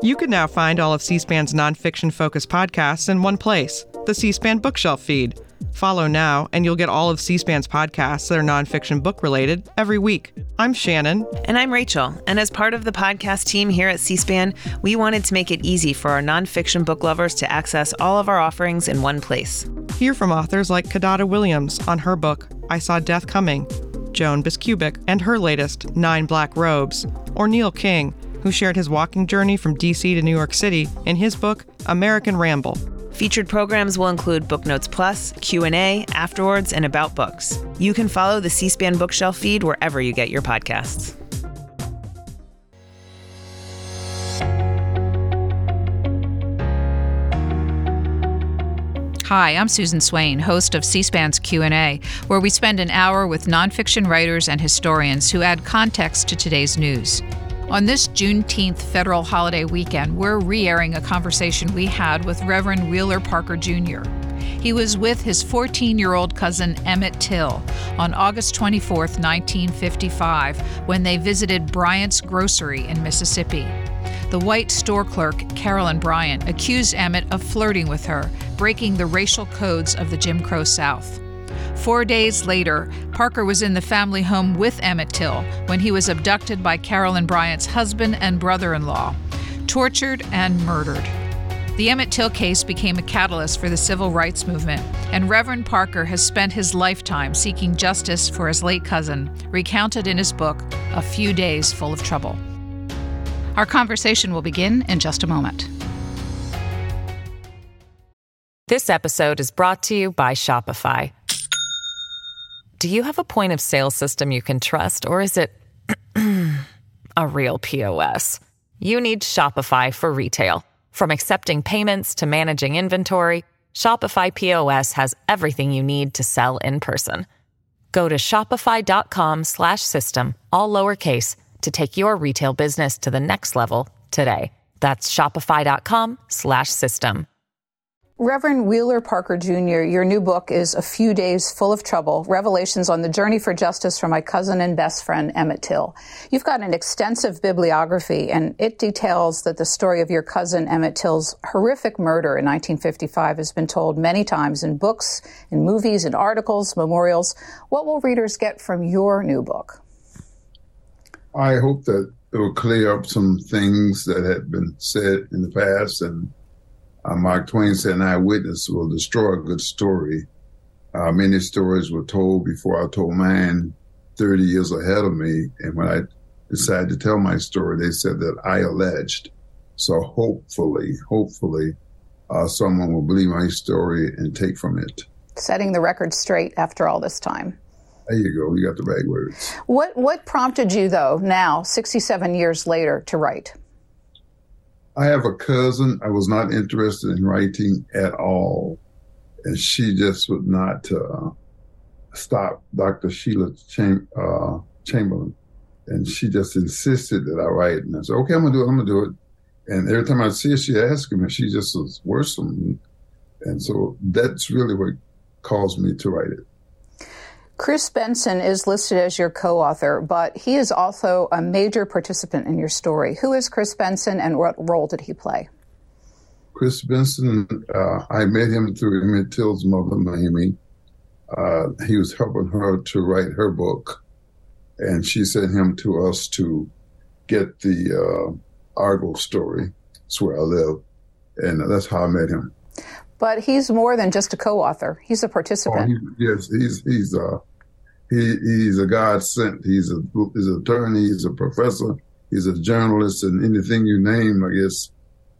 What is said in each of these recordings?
You can now find all of C SPAN's nonfiction focused podcasts in one place the C SPAN bookshelf feed. Follow now, and you'll get all of C SPAN's podcasts that are nonfiction book related every week. I'm Shannon. And I'm Rachel. And as part of the podcast team here at C SPAN, we wanted to make it easy for our nonfiction book lovers to access all of our offerings in one place. Hear from authors like Kidada Williams on her book, I Saw Death Coming, Joan Biskupic and her latest, Nine Black Robes, or Neil King, who shared his walking journey from DC to New York City in his book, American Ramble. Featured programs will include Book Notes Plus, Q&A, Afterwards, and About Books. You can follow the C-SPAN bookshelf feed wherever you get your podcasts. Hi, I'm Susan Swain, host of C-SPAN's Q&A, where we spend an hour with nonfiction writers and historians who add context to today's news. On this Juneteenth federal holiday weekend, we're re airing a conversation we had with Reverend Wheeler Parker Jr. He was with his 14 year old cousin Emmett Till on August 24, 1955, when they visited Bryant's Grocery in Mississippi. The white store clerk, Carolyn Bryant, accused Emmett of flirting with her, breaking the racial codes of the Jim Crow South. Four days later, Parker was in the family home with Emmett Till when he was abducted by Carolyn Bryant's husband and brother in law, tortured and murdered. The Emmett Till case became a catalyst for the civil rights movement, and Reverend Parker has spent his lifetime seeking justice for his late cousin, recounted in his book, A Few Days Full of Trouble. Our conversation will begin in just a moment. This episode is brought to you by Shopify. Do you have a point of sale system you can trust, or is it a real POS? You need Shopify for retail. From accepting payments to managing inventory, Shopify POS has everything you need to sell in person. Go to shopify.com/system all lowercase to take your retail business to the next level today. That's Shopify.com/slash-system. Reverend Wheeler Parker Jr., your new book is A Few Days Full of Trouble Revelations on the Journey for Justice from My Cousin and Best Friend, Emmett Till. You've got an extensive bibliography, and it details that the story of your cousin Emmett Till's horrific murder in 1955 has been told many times in books, in movies, in articles, memorials. What will readers get from your new book? I hope that it will clear up some things that have been said in the past and uh, Mark Twain said, an eyewitness will destroy a good story. Uh, many stories were told before I told mine 30 years ahead of me. And when I decided to tell my story, they said that I alleged. So hopefully, hopefully, uh, someone will believe my story and take from it. Setting the record straight after all this time. There you go. You got the right words. What what prompted you though now, 67 years later, to write? I have a cousin. I was not interested in writing at all. And she just would not uh, stop Dr. Sheila Cham- uh, Chamberlain. And she just insisted that I write. And I said, okay, I'm going to do it. I'm going to do it. And every time I see her, she asks me, and she just was worse than me. And so that's really what caused me to write it. Chris Benson is listed as your co author, but he is also a major participant in your story. Who is Chris Benson and what role did he play? Chris Benson, uh, I met him through Emmett Till's mother, Mamie. Uh, he was helping her to write her book, and she sent him to us to get the uh, Argo story. That's where I live, and that's how I met him. But he's more than just a co-author; he's a participant. Oh, he, yes, he's he's uh, he he's a God sent. He's a he's an attorney. He's a professor. He's a journalist, and anything you name, I guess,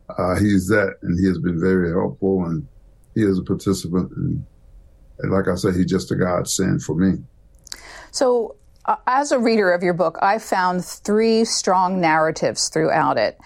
uh, he's that. And he has been very helpful, and he is a participant. And, and like I said, he's just a God sent for me. So, uh, as a reader of your book, I found three strong narratives throughout it.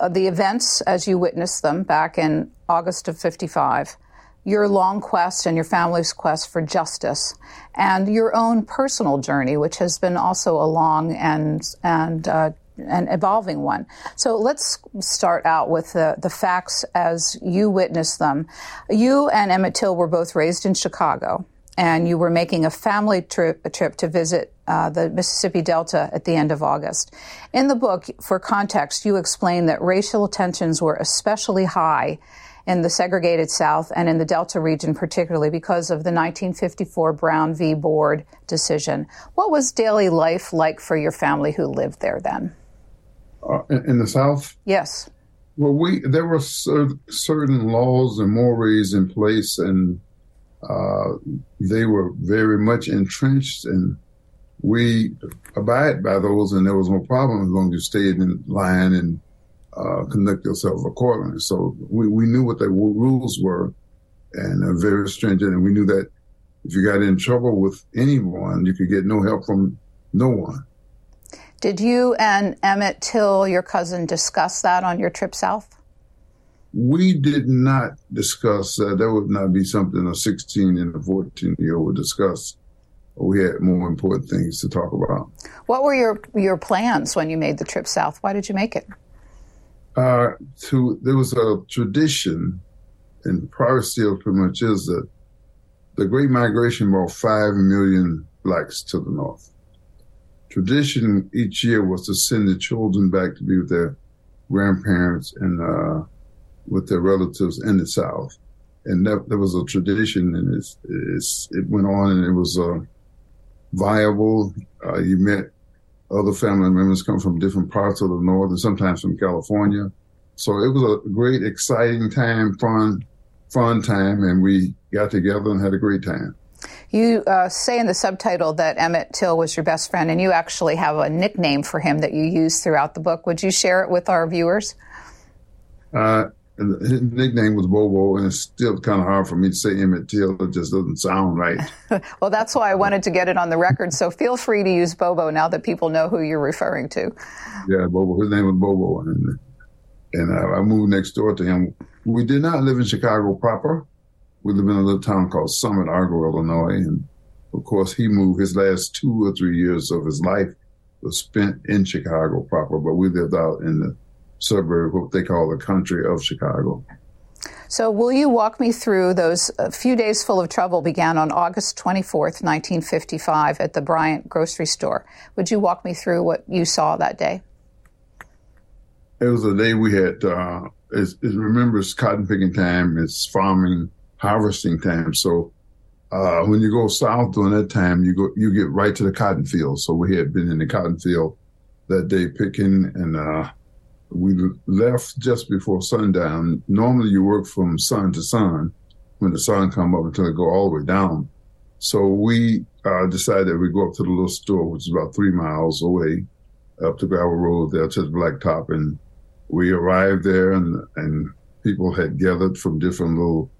Uh, the events as you witnessed them back in August of 55 your long quest and your family's quest for justice, and your own personal journey, which has been also a long and and uh, an evolving one. So let's start out with the, the facts as you witnessed them. You and Emmett Till were both raised in Chicago, and you were making a family trip, a trip to visit uh, the Mississippi Delta at the end of August. In the book, for context, you explain that racial tensions were especially high in the segregated South and in the Delta region, particularly because of the 1954 Brown v. Board decision. What was daily life like for your family who lived there then? Uh, in, in, the South? Yes. Well, we there were cer- certain laws and mores in place, and uh, they were very much entrenched, and we abide by those, and there was no problem as long as you stayed in line and uh, conduct yourself accordingly. So we, we knew what the rules were and uh, very stringent. And we knew that if you got in trouble with anyone, you could get no help from no one. Did you and Emmett Till, your cousin, discuss that on your trip south? We did not discuss that. That would not be something a 16 and a 14 year old would discuss. We had more important things to talk about. What were your, your plans when you made the trip south? Why did you make it? uh, to there was a tradition, and probably still pretty much is that the Great Migration brought five million blacks to the north. Tradition each year was to send the children back to be with their grandparents and uh, with their relatives in the south, and that, that was a tradition, and it's, it's, it went on, and it was uh, viable. Uh, you met other family members come from different parts of the north and sometimes from California. So it was a great, exciting time, fun, fun time, and we got together and had a great time. You uh, say in the subtitle that Emmett Till was your best friend, and you actually have a nickname for him that you use throughout the book. Would you share it with our viewers? Uh, his nickname was Bobo, and it's still kind of hard for me to say Emmett Till. It just doesn't sound right. well, that's why I wanted to get it on the record. So feel free to use Bobo now that people know who you're referring to. Yeah, Bobo. His name was Bobo, and and uh, I moved next door to him. We did not live in Chicago proper. We lived in a little town called Summit, Argo, Illinois, and of course he moved. His last two or three years of his life was spent in Chicago proper, but we lived out in the suburb, what they call the country of Chicago. So, will you walk me through those few days full of trouble began on August 24th, 1955, at the Bryant grocery store? Would you walk me through what you saw that day? It was a day we had, uh, it, it remembers cotton picking time, it's farming, harvesting time. So, uh, when you go south during that time, you go, you get right to the cotton field. So we had been in the cotton field that day picking and, uh, we left just before sundown. Normally you work from sun to sun when the sun come up until it go all the way down. So we uh, decided we go up to the little store, which is about three miles away, up the gravel road there to the blacktop. And we arrived there and, and people had gathered from different little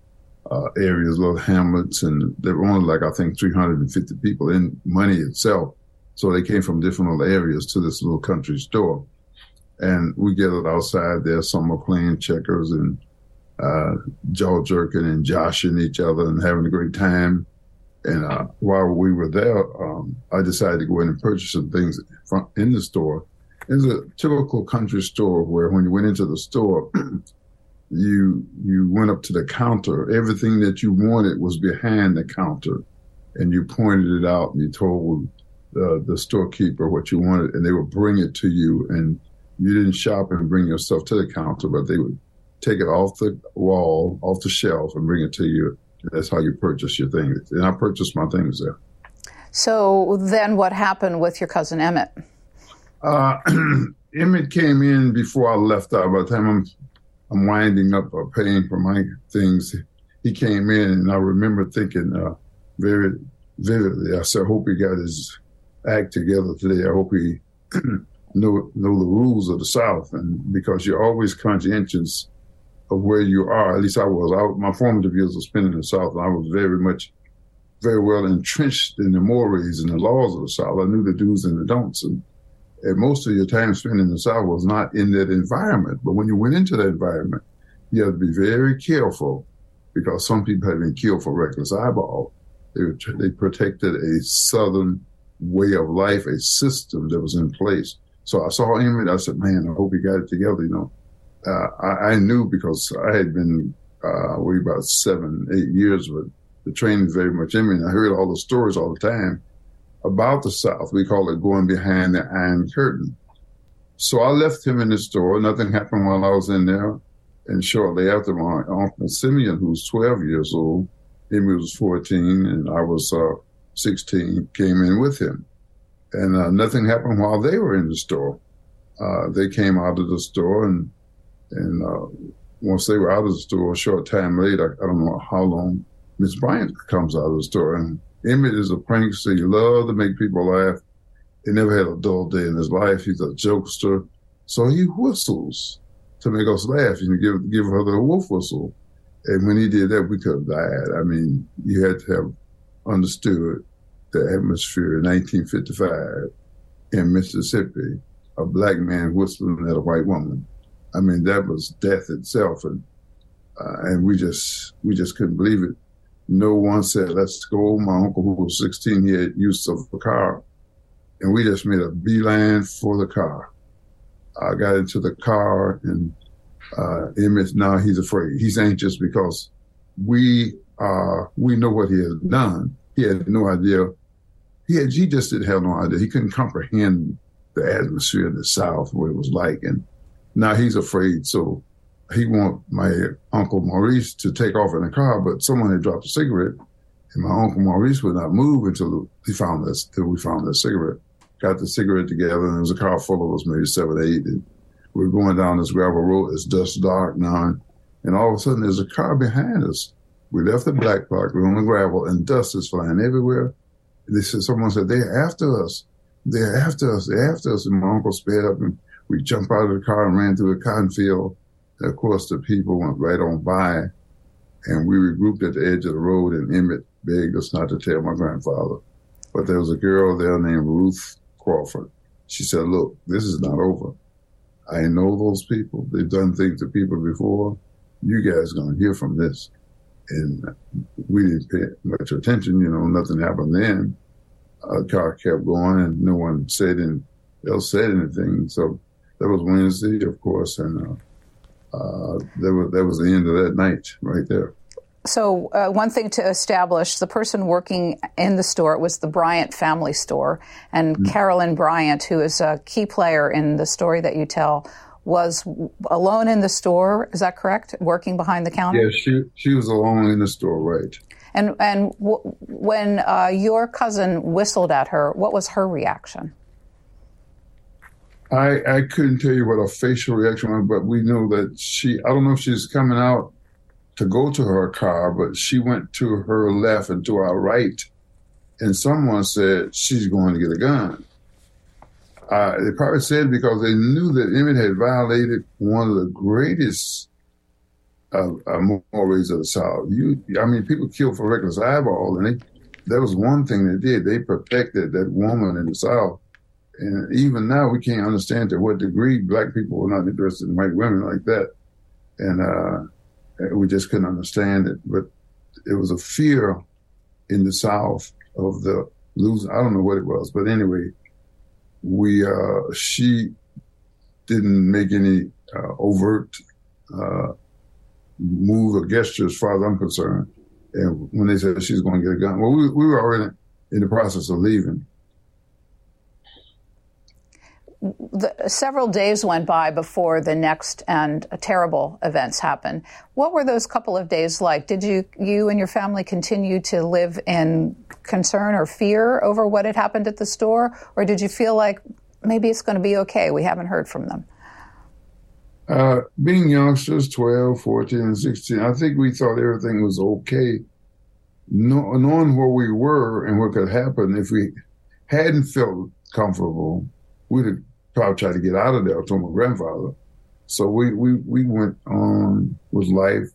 uh, areas, little hamlets, and there were only like, I think, 350 people in Money itself. So they came from different little areas to this little country store and we gathered outside there. Some were playing checkers and uh, jaw jerking and joshing each other and having a great time. And uh, while we were there, um, I decided to go in and purchase some things in the store. It's a typical country store where when you went into the store, you you went up to the counter. Everything that you wanted was behind the counter, and you pointed it out and you told the, the storekeeper what you wanted, and they would bring it to you. And you didn't shop and bring yourself to the counter, but they would take it off the wall, off the shelf, and bring it to you. That's how you purchase your things. And I purchased my things there. So then, what happened with your cousin Emmett? Uh, Emmett came in before I left out. By the time I'm, I'm winding up uh, paying for my things, he came in, and I remember thinking uh, very vividly. I said, "I hope he got his act together today. I hope he know know the rules of the South, and because you're always conscientious of where you are. At least I was. I, my formative years were spent in the South, and I was very much, very well entrenched in the mores and the laws of the South. I knew the do's and the don'ts, and, and most of your time spent in the South was not in that environment. But when you went into that environment, you had to be very careful because some people had been killed for reckless eyeball. They, they protected a Southern way of life, a system that was in place so I saw him and I said, man, I hope he got it together. You know, uh, I, I, knew because I had been, uh, about seven, eight years, but the training very much in me. And I heard all the stories all the time. about the South. We call it going behind the Iron Curtain. So I left him in the store. Nothing happened while I was in there. And shortly after, my uncle Simeon, who was 12 years old, Emmett was 14, and I was uh, 16, came in with him. And uh, nothing happened while they were in the store. Uh, they came out of the store, and and uh, once they were out of the store, a short time later, I don't know how long, Miss Bryant comes out of the store, and Emmett is a prankster. He loved to make people laugh. He never had a dull day in his life. He's a jokester, so he whistles to make us laugh. Know, give give her the wolf whistle. And when he did that, we could have died. I mean, you had to have understood the atmosphere in 1955 in Mississippi, a black man whistling at a white woman. I mean, that was death itself, and uh, and we just we just couldn't believe it. No one said, "Let's go." My uncle, who was 16, he had use of a car, and we just made a beeline for the car. I got into the car, and uh, Emmett now he's afraid. He's anxious because we uh, we know what he has done. He had no idea. He had, he just didn't have no idea. He couldn't comprehend the atmosphere in the South, what it was like, and now he's afraid. So he want my uncle Maurice to take off in a car, but someone had dropped a cigarette, and my uncle Maurice would not move until he found this. Till we found that cigarette. Got the cigarette together, and there was a car full of us, maybe seven, eight. And we are going down this gravel road. It's dust dark now, and, and all of a sudden there's a car behind us. We left the black park. We're on the gravel, and dust is flying everywhere. They said, someone said, they're after us. They're after us. They're after us. And my uncle sped up, and we jumped out of the car and ran through a cotton field. And of course, the people went right on by, and we regrouped at the edge of the road. And Emmett begged us not to tell my grandfather, but there was a girl there named Ruth Crawford. She said, "Look, this is not over. I know those people. They've done things to people before. You guys are going to hear from this." And we didn't pay much attention. You know, nothing happened then. A car kept going, and no one said and else said anything. So that was Wednesday, of course, and uh, uh, that was that was the end of that night right there. So, uh, one thing to establish the person working in the store was the Bryant family store. And mm-hmm. Carolyn Bryant, who is a key player in the story that you tell, was alone in the store. Is that correct? Working behind the counter? Yeah, she, she was alone in the store, right. And, and w- when uh, your cousin whistled at her, what was her reaction? I, I couldn't tell you what her facial reaction was, but we know that she, I don't know if she's coming out to go to her car, but she went to her left and to our right. And someone said she's going to get a gun. Uh, they probably said because they knew that Emmett had violated one of the greatest uh, uh, mores of the South. You, I mean, people killed for reckless eyeball, and they, that was one thing they did. They protected that woman in the South and even now, we can't understand to what degree black people were not interested in white women like that. And uh, we just couldn't understand it. But it was a fear in the South of the losing. I don't know what it was, but anyway, we uh, she didn't make any uh, overt uh, move or gesture as far as I'm concerned. And when they said she's going to get a gun, well, we, we were already in the process of leaving the, several days went by before the next and terrible events happened. What were those couple of days like? Did you, you and your family continue to live in concern or fear over what had happened at the store, or did you feel like maybe it's going to be okay? We haven't heard from them. Uh, being youngsters, 12, 14, and 16, I think we thought everything was okay. No, knowing where we were and what could happen if we hadn't felt comfortable, we'd have probably tried to get out of there. I told my grandfather. So we, we, we went on with life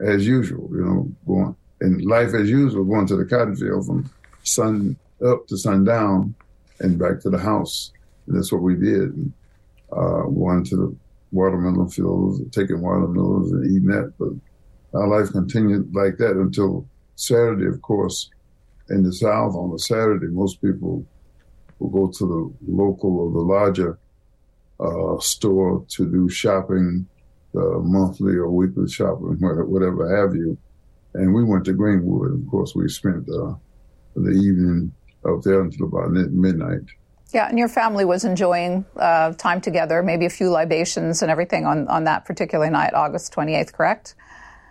as usual, you know, going and life as usual, going to the cotton field from sun up to sundown and back to the house. And that's what we did. And, uh, going to the watermelon fields, taking watermelons and eating that. But our life continued like that until Saturday, of course. In the South, on a Saturday, most people will go to the local or the larger uh, store to do shopping, uh, monthly or weekly shopping, whatever have you. And we went to Greenwood. Of course, we spent uh, the evening up there until about midnight. Yeah, and your family was enjoying uh, time together, maybe a few libations and everything on, on that particular night, August 28th, correct?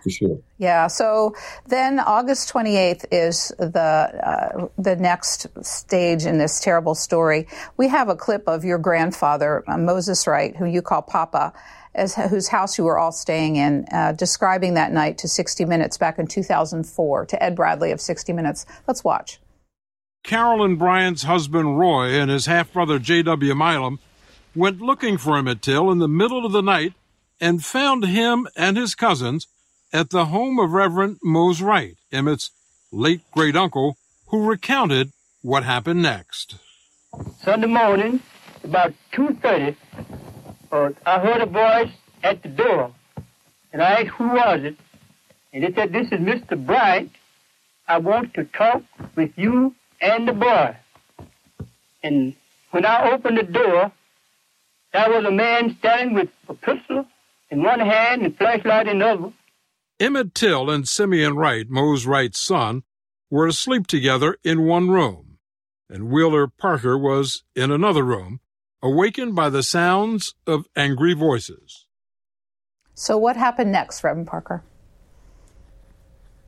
For sure. Yeah. So then August 28th is the uh, the next stage in this terrible story. We have a clip of your grandfather, uh, Moses Wright, who you call Papa, as whose house you were all staying in, uh, describing that night to 60 Minutes back in 2004 to Ed Bradley of 60 Minutes. Let's watch. Carolyn Bryant's husband Roy and his half brother J.W. Milam went looking for Emmett Till in the middle of the night and found him and his cousins at the home of Reverend Mose Wright, Emmett's late great uncle, who recounted what happened next. Sunday morning, about 2.30, uh, I heard a voice at the door, and I asked who was it, and they said, this is Mr. Bryant. I want to talk with you and the boy. And when I opened the door, there was a man standing with a pistol in one hand and flashlight in the other. Emmett Till and Simeon Wright, Mose Wright's son, were asleep together in one room, and Wheeler Parker was in another room, awakened by the sounds of angry voices. So, what happened next, Reverend Parker?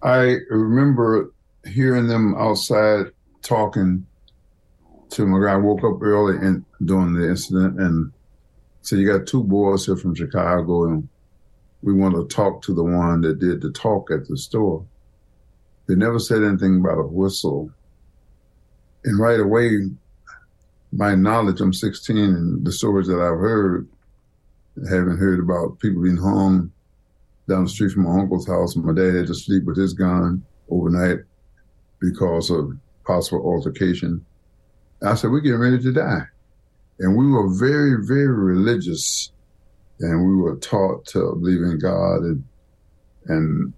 I remember hearing them outside talking to my guy. I woke up early and during the incident and said, "You got two boys here from Chicago, and we want to talk to the one that did the talk at the store." They never said anything about a whistle, and right away, my knowledge, I'm 16, and the stories that I've heard, having heard about people being hung down the street from my uncle's house, and my dad had to sleep with his gun overnight because of possible altercation. I said, we're getting ready to die. And we were very, very religious and we were taught to believe in God. And, and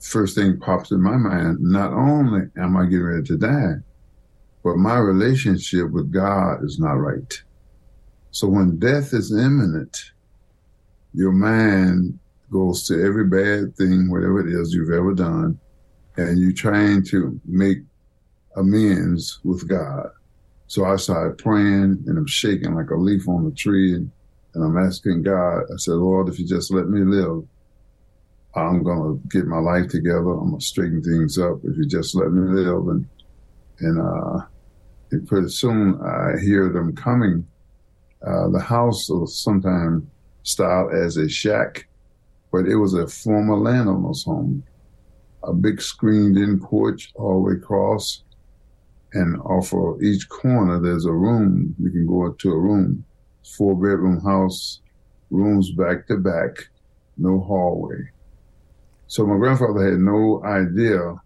first thing pops in my mind, not only am I getting ready to die, but my relationship with God is not right. So when death is imminent, your mind goes to every bad thing, whatever it is you've ever done, and you're trying to make amends with God. So I started praying and I'm shaking like a leaf on the tree and, and I'm asking God, I said, Lord, if you just let me live, I'm going to get my life together. I'm going to straighten things up if you just let me live. And, and, uh, and pretty soon I hear them coming. Uh, the house was sometimes styled as a shack, but it was a former landowner's home. A big screened in porch all the way across and off of each corner there's a room. You can go into a room, four bedroom house, rooms back to back, no hallway. So my grandfather had no idea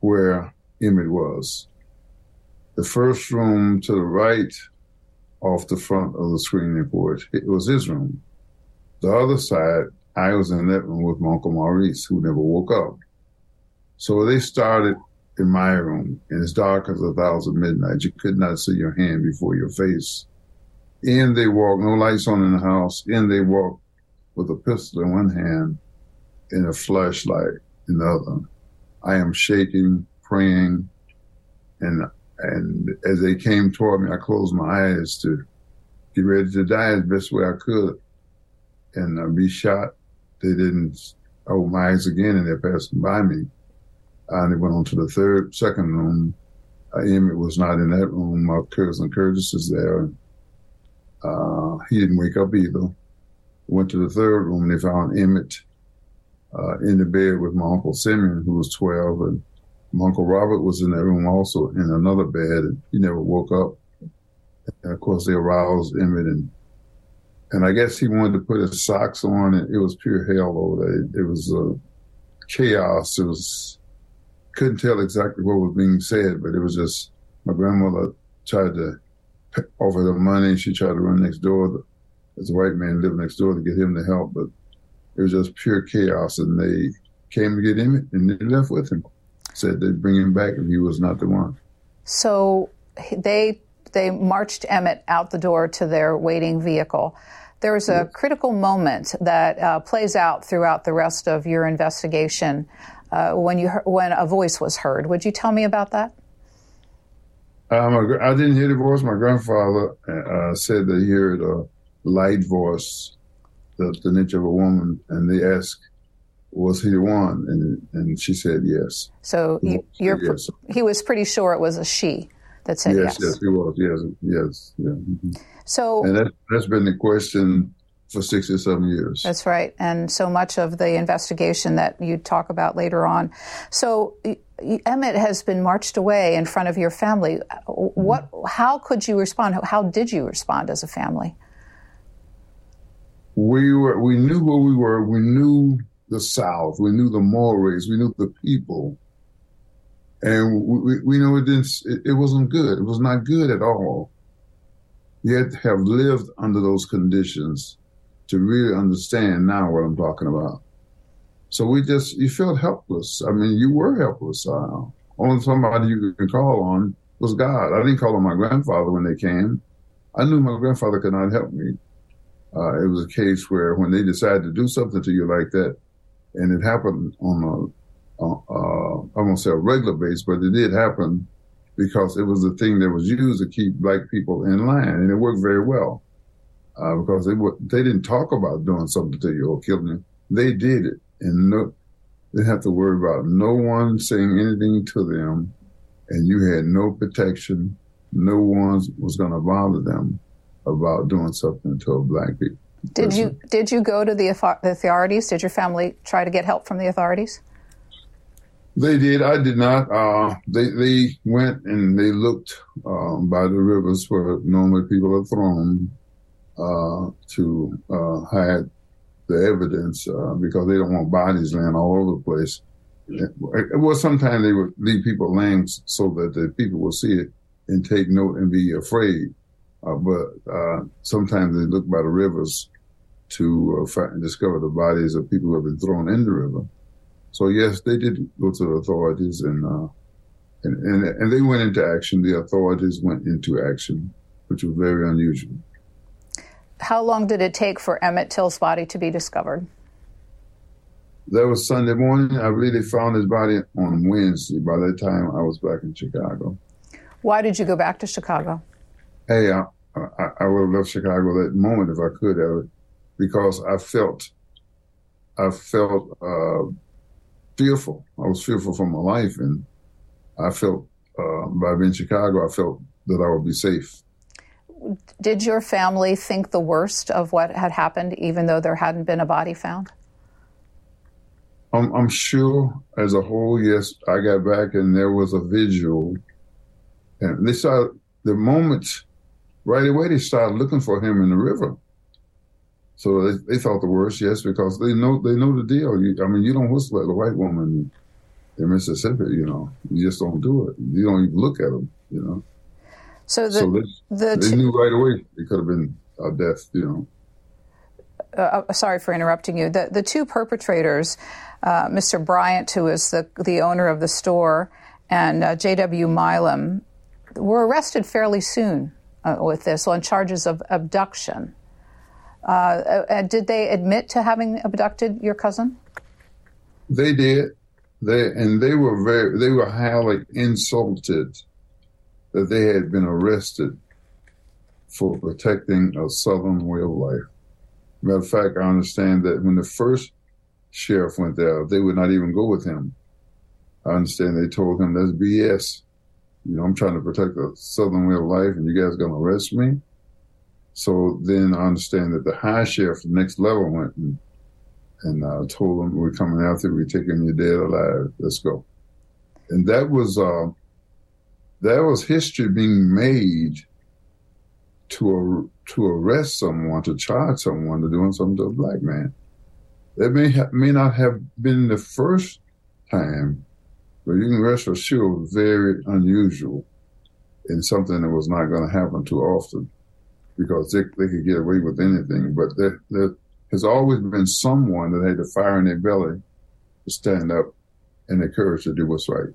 where Emmett was. The first room to the right off the front of the screening porch, it was his room. The other side, I was in that room with my Uncle Maurice, who never woke up. So they started in my room, and it's dark as a thousand midnight. You could not see your hand before your face. In they walk, no lights on in the house. In they walk with a pistol in one hand and a flashlight in the other. I am shaking, praying, and and as they came toward me, I closed my eyes to get ready to die as best way I could and uh, be shot. They didn't open my eyes again, and they're passing by me. And they went on to the third, second room. Uh, Emmett was not in that room. My cousin Curtis is there. Uh, he didn't wake up either. Went to the third room and they found Emmett uh, in the bed with my uncle Simeon, who was 12, and my uncle Robert was in that room also in another bed, and he never woke up. And of course, they aroused Emmett, and and I guess he wanted to put his socks on, and it was pure hell over there. It, was uh, chaos. It was couldn't tell exactly what was being said, but it was just my grandmother tried to offer them money. She tried to run next door. There's a white man lived next door to get him to help, but it was just pure chaos. And they came to get him, and they left with him. Said they'd bring him back if he was not the one. So they they marched Emmett out the door to their waiting vehicle. There's a yes. critical moment that uh, plays out throughout the rest of your investigation uh, when you when a voice was heard. Would you tell me about that? Um, I didn't hear the voice. My grandfather uh, said they heard a light voice, the, the nature of a woman, and they asked, "Was he the one?" And and she said yes. So you, you're yes. he was pretty sure it was a she that said yes. yes. Yes, he was. Yes, yes, yeah. mhm. So And that, that's been the question for six or seven years. That's right. And so much of the investigation that you talk about later on. So Emmett has been marched away in front of your family. What? How could you respond? How- did you respond as a family? we were we knew who we were. We knew the South. We knew the mores. We knew the people, and we, we, we know it didn't. It, it wasn't good. It was not good at all. You had to have lived under those conditions to really understand now what I'm talking about. So we just you felt helpless. I mean, you were helpless. Uh, only somebody you could call on was God. I didn't call on my grandfather when they came. I knew my grandfather could not help me. Uh, it was a case where when they decided to do something to you like that, and it happened on a, uh, I won't say a regular basis, but it did happen because it was the thing that was used to keep black people in line, and it worked very well. Uh, because they were, they didn't talk about doing something to you or killing you. They did it, and no, they have to worry about no one saying anything to them, and you had no protection. No one was going to bother them about doing something to a black people. Did you did you go to the the authorities? Did your family try to get help from the authorities? They did. I did not. Uh, they they went and they looked um, by the rivers where normally people are thrown to uh, hide the evidence uh, because they don't want bodies laying all over the place. Well, sometimes they would leave people laying so that the people will see it and take note and be afraid. Uh, but uh, sometimes they look by the rivers to uh, find, discover the bodies of people who have been thrown in the river. So yes, they did go to the authorities, and uh, and, and and they went into action. The authorities went into action, which was very unusual. How long did it take for Emmett Till's body to be discovered? That was Sunday morning. I believe they found his body on Wednesday. By that time, I was back in Chicago. Why did you go back to Chicago? Hey, I, I, I would have left Chicago that moment if I could have, because I felt, I felt uh, fearful. I was fearful for my life, and I felt uh, by being in Chicago, I felt that I would be safe. Did your family think the worst of what had happened, even though there hadn't been a body found? I'm, I'm sure, as a whole, yes. I got back, and there was a visual, and they saw the moment right away. They started looking for him in the river. So they, they thought the worst, yes, because they know they know the deal. You, I mean, you don't whistle at a white woman in Mississippi. You know, you just don't do it. You don't even look at them. You know. So the so they, the they knew right away it could have been a death. You know. uh, sorry for interrupting you. The the two perpetrators, uh, Mr. Bryant, who is the the owner of the store, and uh, J.W. Milam, were arrested fairly soon uh, with this on charges of abduction. Uh, uh, did they admit to having abducted your cousin? They did. They and they were very they were highly insulted that they had been arrested for protecting a southern way of life. Matter of fact, I understand that when the first sheriff went there, they would not even go with him. I understand they told him that's BS. You know, I'm trying to protect the southern way of life, and you guys gonna arrest me. So then I understand that the high sheriff, the next level, went and and uh, told them we're coming after you, we're taking you dead alive. Let's go. And that was uh, that was history being made to to arrest someone, to charge someone to doing something to a black man. That may ha- may not have been the first time, but you can rest assured very unusual and something that was not going to happen too often because they, they could get away with anything. But there, there has always been someone that had the fire in their belly to stand up and the courage to do what's right.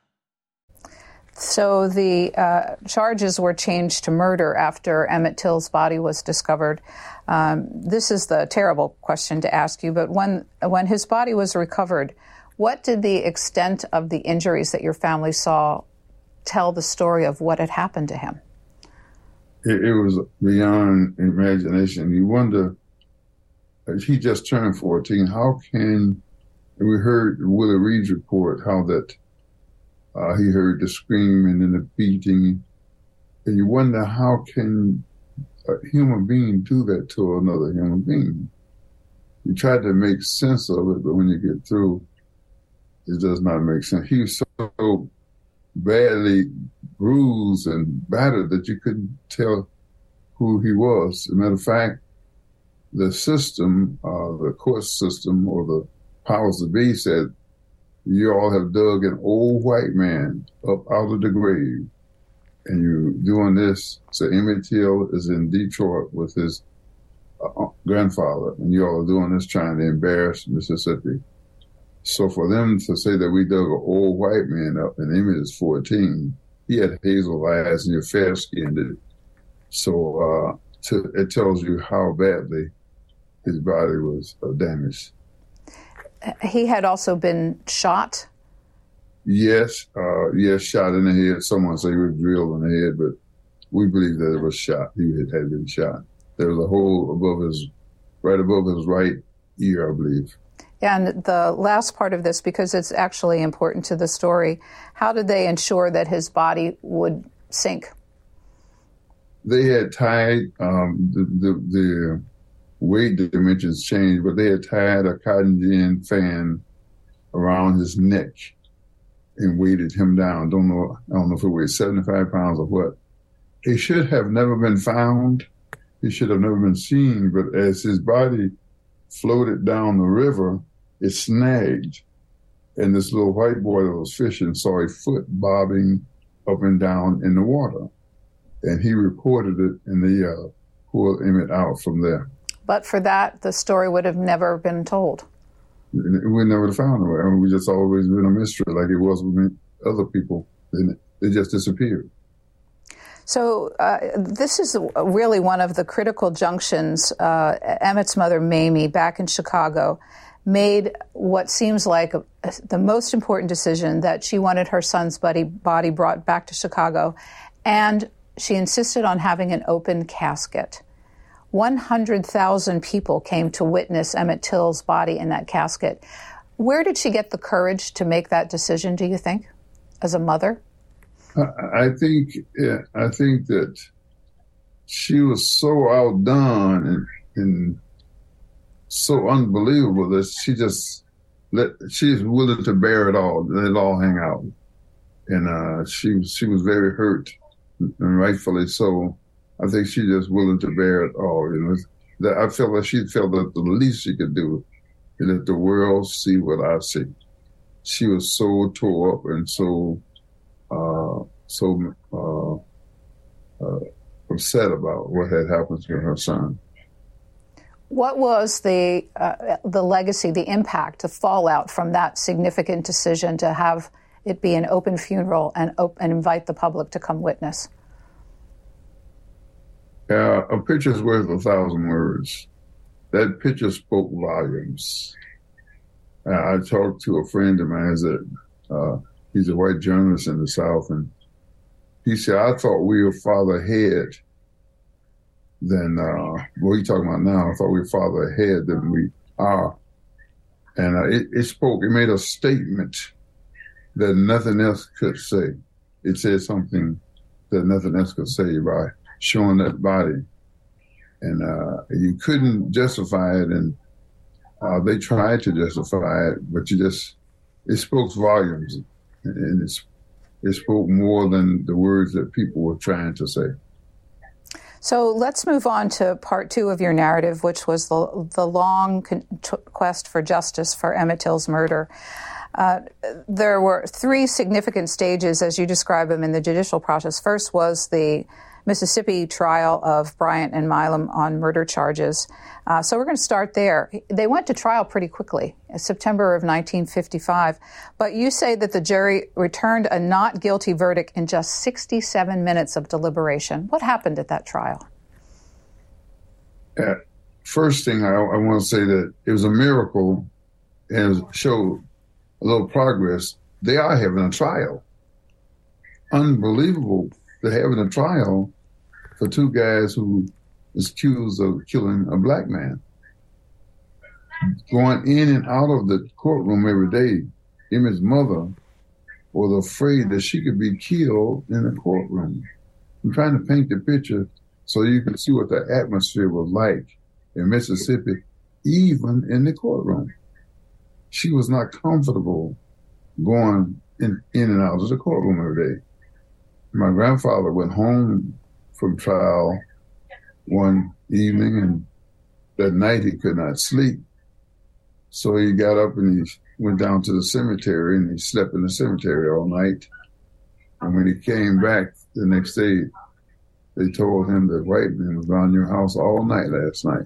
So the uh, charges were changed to murder after Emmett Till's body was discovered. Um, this is the terrible question to ask you, but when when his body was recovered, what did the extent of the injuries that your family saw tell the story of what had happened to him? It, it was beyond imagination. You wonder. He just turned 14. How can we heard Willie Reed's report how that uh, he heard the screaming and the beating, and you wonder how can a human being do that to another human being. You try to make sense of it, but when you get through, it does not make sense. He was so badly bruised and battered that you couldn't tell who he was. As a matter of fact, the system, uh, the court system or the powers that be said, you all have dug an old white man up out of the grave and you're doing this. So Emmett Till is in Detroit with his uh, grandfather and you all are doing this trying to embarrass Mississippi. So for them to say that we dug an old white man up and Emmett is 14, he had hazel eyes and you're fair skinned. So uh, to, it tells you how badly his body was uh, damaged. He had also been shot. Yes, uh, yes, shot in the head. Someone say he was drilled in the head, but we believe that it was shot. He had, had been shot. There was a hole above his, right above his right ear, I believe. And the last part of this, because it's actually important to the story, how did they ensure that his body would sink? They had tied um, the, the, the weight dimensions changed, but they had tied a cotton gin fan around his neck and weighted him down. Don't know. I don't know if it weighed seventy five pounds or what. He should have never been found. He should have never been seen. But as his body floated down the river, it snagged. And this little white boy that was fishing saw a foot bobbing up and down in the water. And he reported it, and they uh, pulled Emmett out from there. But for that, the story would have never been told. We never found it. I mean, we just always been a mystery, like it was with other people. And it just disappeared. So uh, this is really one of the critical junctions. Uh, Emmett's mother, Mamie, back in Chicago, made what seems like a, the most important decision that she wanted her son's body, body brought back to Chicago, and she insisted on having an open casket. 100,000 people came to witness Emmett Till's body in that casket. Where did she get the courage to make that decision, do you think, as a mother? I think I think that she was so outdone and, and so unbelievable that she just let she's willing to bear it all, let it all hang out. And uh, she she was very hurt, and rightfully so. I think she just willing to bear it all. You know, that I felt that she felt that the least she could do is let the world see what I see. She was so tore up and so uh, so uh, uh, upset about what had happened to her son. What was the uh, the legacy, the impact, the fallout from that significant decision to have it be an open funeral and, op- and invite the public to come witness? Uh, a picture's worth a thousand words. That picture spoke volumes. Uh, I talked to a friend of mine that uh, he's a white journalist in the South, and he said, "I thought we were farther ahead than uh, what are you talking about now? I thought we were farther ahead than we are." And uh, it, it spoke. It made a statement that nothing else could say. It said something that nothing else could say by showing that body. And uh, you couldn't justify it, and uh, they tried to justify it, but you just, it spoke volumes, and it's, it spoke more than the words that people were trying to say. So let's move on to part two of your narrative, which was the, the long con- quest for justice for Emmett Till's murder. Uh, there were three significant stages, as you describe them, in the judicial process. First was the Mississippi trial of Bryant and Milam on murder charges. Uh, so we're going to start there. They went to trial pretty quickly, September of 1955. But you say that the jury returned a not guilty verdict in just 67 minutes of deliberation. What happened at that trial? Uh, first thing I, I want to say that it was a miracle and showed a little progress. They are having a trial. Unbelievable they're having a trial for two guys who is accused of killing a black man. Going in and out of the courtroom every day, him mother was afraid that she could be killed in the courtroom. I'm trying to paint the picture so you can see what the atmosphere was like in Mississippi, even in the courtroom. She was not comfortable going in, in and out of the courtroom every day my grandfather went home from trial one evening and that night he could not sleep. So he got up and he went down to the cemetery and he slept in the cemetery all night. And when he came back the next day, they told him that white man was around your house all night last night.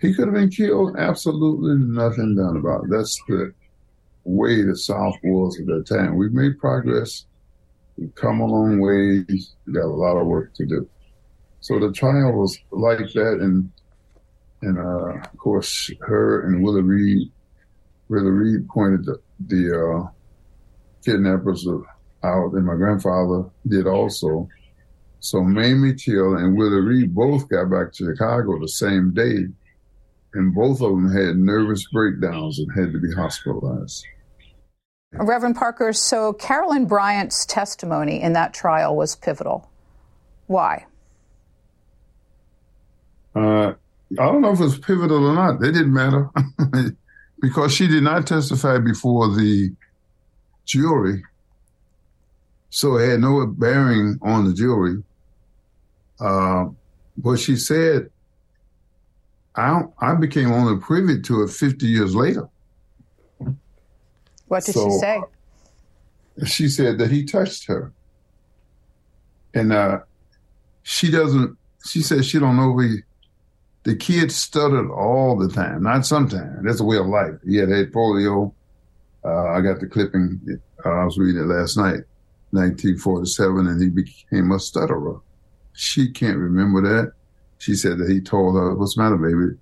He could have been killed, absolutely nothing done about it. That's the way the South was at that time. We've made progress We've come a long way. We got a lot of work to do. So the trial was like that, and and uh, of course, her and Willie Reed, Willie Reed pointed the, the uh, kidnappers out, and my grandfather did also. So Mamie Till and Willie Reed both got back to Chicago the same day, and both of them had nervous breakdowns and had to be hospitalized. Reverend Parker, so Carolyn Bryant's testimony in that trial was pivotal. Why? Uh, I don't know if it was pivotal or not. It didn't matter because she did not testify before the jury. So it had no bearing on the jury. Uh, but she said, I, I became only privy to it 50 years later. What did so, she say? She said that he touched her. And uh, she doesn't, she says she don't know we, the kid stuttered all the time, not sometimes. That's a way of life. He had had polio. Uh, I got the clipping. Uh, I was reading it last night, 1947, and he became a stutterer. She can't remember that. She said that he told her, "What's the matter, baby?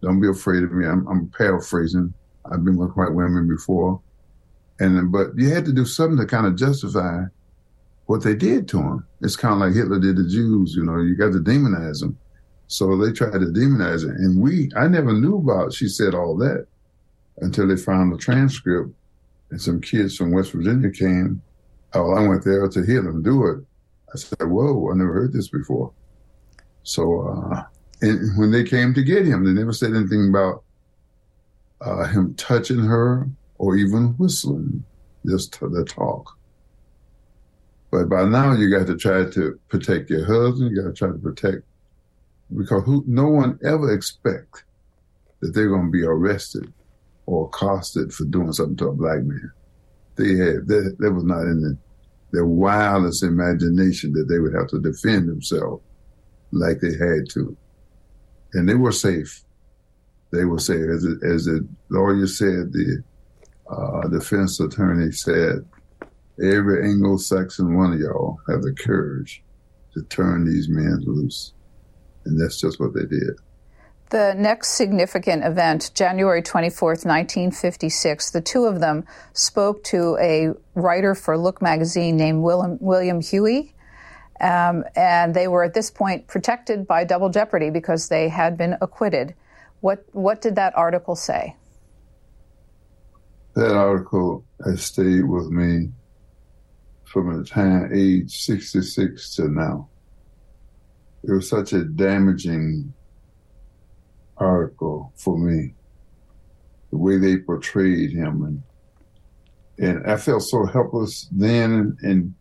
Don't be afraid of me." I'm, I'm paraphrasing. I've been with white women before. And but you had to do something to kind of justify what they did to him. It's kind of like Hitler did the Jews. You know, you got to demonize them. So they tried to demonize it. And we, I never knew about. She said all that until they found the transcript, and some kids from West Virginia came. Oh, I went there to hear them do it. I said, "Whoa, I never heard this before." So, uh, and when they came to get him, they never said anything about uh, him touching her or even whistling, just the talk. But by now, you got to try to protect your husband. You got to try to protect because who, no one ever expect that they're going to be arrested or accosted for doing something to a black man. They had that, that was not in the, their wildest imagination that they would have to defend themselves like they had to, and they were safe. They were safe, as as the lawyer said. The uh, defense attorney said, every Anglo-Saxon one of y'all have the courage to turn these men loose. And that's just what they did. The next significant event, January 24th, 1956, the two of them spoke to a writer for Look magazine named William, William Huie. Um, and they were at this point protected by double jeopardy because they had been acquitted. What, what did that article say? That article has stayed with me from the time age 66 to now. It was such a damaging article for me, the way they portrayed him. And, and I felt so helpless then and,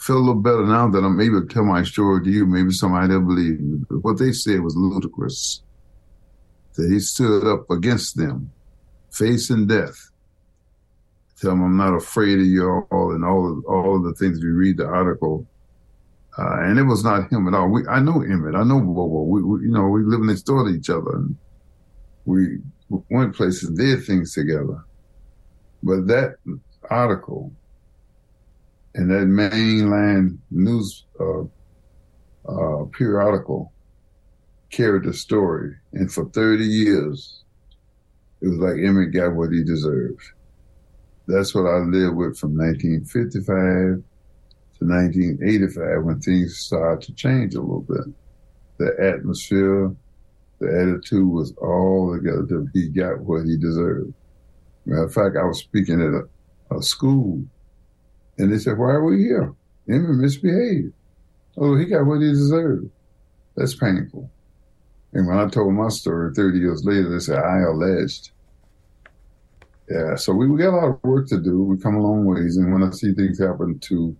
feel a little better now that I'm able to tell my story to you. Maybe somebody will believe me. But what they said was ludicrous. That he stood up against them, facing death tell him I'm not afraid of you all and all of, all of the things we read the article. Uh, and it was not him at all. We, I know Emmett. I know Bobo. We, we, you know, we live next door to each other. And we went places, did things together. But that article and that mainline news uh, uh, periodical carried the story. And for 30 years, it was like Emmett got what he deserved. That's what I lived with from 1955 to 1985 when things started to change a little bit. The atmosphere, the attitude was all together. He got what he deserved. Matter of fact, I was speaking at a, a school and they said, why are we here? Emmett misbehaved. Oh, he got what he deserved. That's painful. And when I told my story 30 years later, they said, I alleged. Yeah, so we, we got a lot of work to do. We come a long ways. And when I see things happen to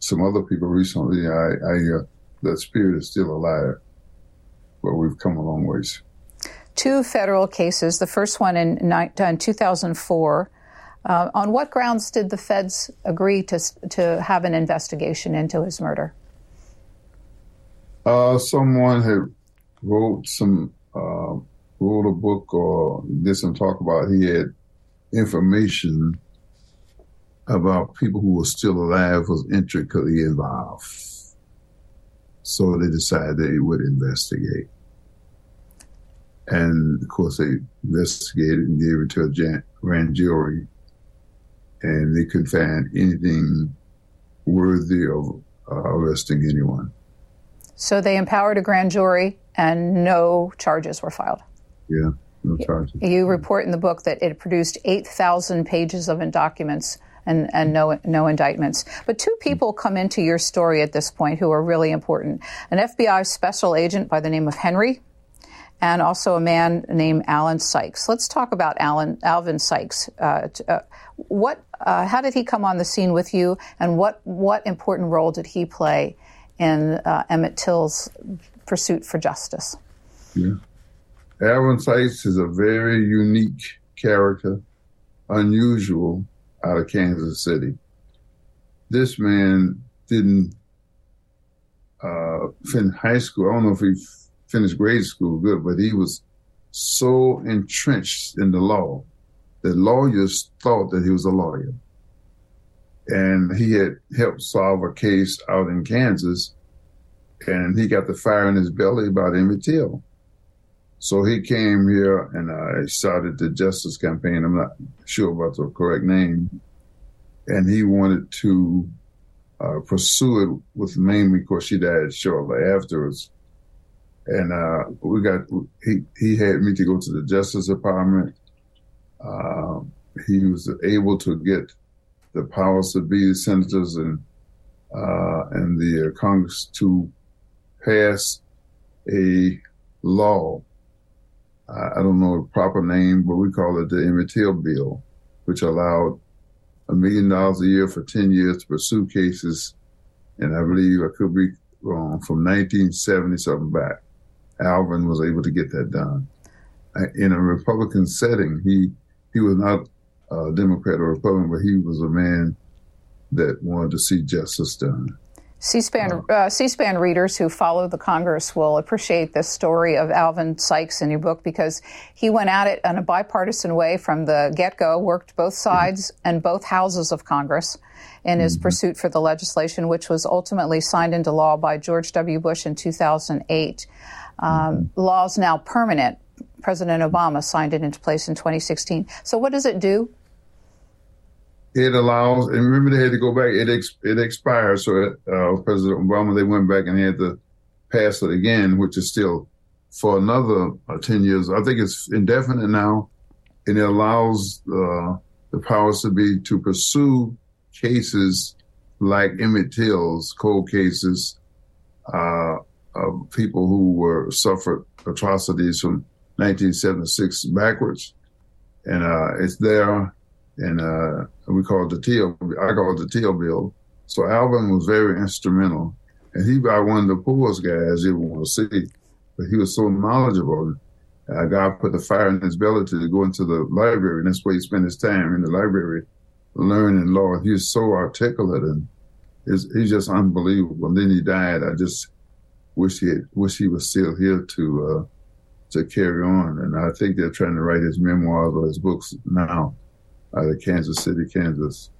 some other people recently, I, I uh, the spirit is still alive. But we've come a long ways. Two federal cases. The first one in, in 2004. Uh, on what grounds did the feds agree to to have an investigation into his murder? Uh, someone had wrote some uh, wrote a book or did some talk about he had information about people who were still alive was intricately involved. So they decided they would investigate. And of course, they investigated and gave it to a grand jury, and they couldn't find anything worthy of uh, arresting anyone. So they empowered a grand jury, and no charges were filed. Yeah, no charges. You report in the book that it produced 8,000 pages of documents and, and no, no indictments. But two people come into your story at this point who are really important an FBI special agent by the name of Henry. And also a man named Alan Sykes. Let's talk about Alan Alvin Sykes. Uh, uh, what, uh, how did he come on the scene with you, and what what important role did he play in uh, Emmett Till's pursuit for justice? Yeah. Alvin Sykes is a very unique character, unusual out of Kansas City. This man didn't uh, finish high school. I don't know if he finished grade school good, but he was so entrenched in the law that lawyers thought that he was a lawyer. And he had helped solve a case out in Kansas, and he got the fire in his belly about Emmett Till. So he came here and I started the justice campaign. I'm not sure about the correct name. And he wanted to uh, pursue it with Mamie because she died shortly afterwards. And uh, we got he he had me to go to the Justice Department. Uh, he was able to get the powers to be senators and uh, and the uh, Congress to pass a law I don't know the proper name, but we call it the Emmett Till Bill, which allowed a million dollars a year for 10 years to pursue cases. And I believe I could be wrong from 1970 something back. Alvin was able to get that done. In a Republican setting, he, he was not a Democrat or Republican, but he was a man that wanted to see justice done. C-SPAN, uh, C-SPAN readers who follow the Congress will appreciate this story of Alvin Sykes in your book because he went at it in a bipartisan way from the get-go, worked both sides mm-hmm. and both houses of Congress in his mm-hmm. pursuit for the legislation, which was ultimately signed into law by George W. Bush in 2008. Um, mm-hmm. Law is now permanent. President Obama signed it into place in 2016. So, what does it do? It allows, and remember they had to go back. It ex, it expired, so uh, President Obama they went back and had to pass it again, which is still for another uh, ten years. I think it's indefinite now, and it allows uh, the powers to be to pursue cases like Emmett Till's cold cases uh, of people who were suffered atrocities from 1976 backwards, and uh, it's there and uh, we call it the Till. I call it the Till Bill. So Alvin was very instrumental, and he about one of the poorest guys you ever want to see, but he was so knowledgeable. Uh, God put the fire in his belly to go into the library, and that's where he spent his time in the library learning law. He's so articulate and he's just unbelievable. And then he died. I just wish he had, wish he was still here to uh, to carry on. And I think they're trying to write his memoirs or his books now out of Kansas City, Kansas.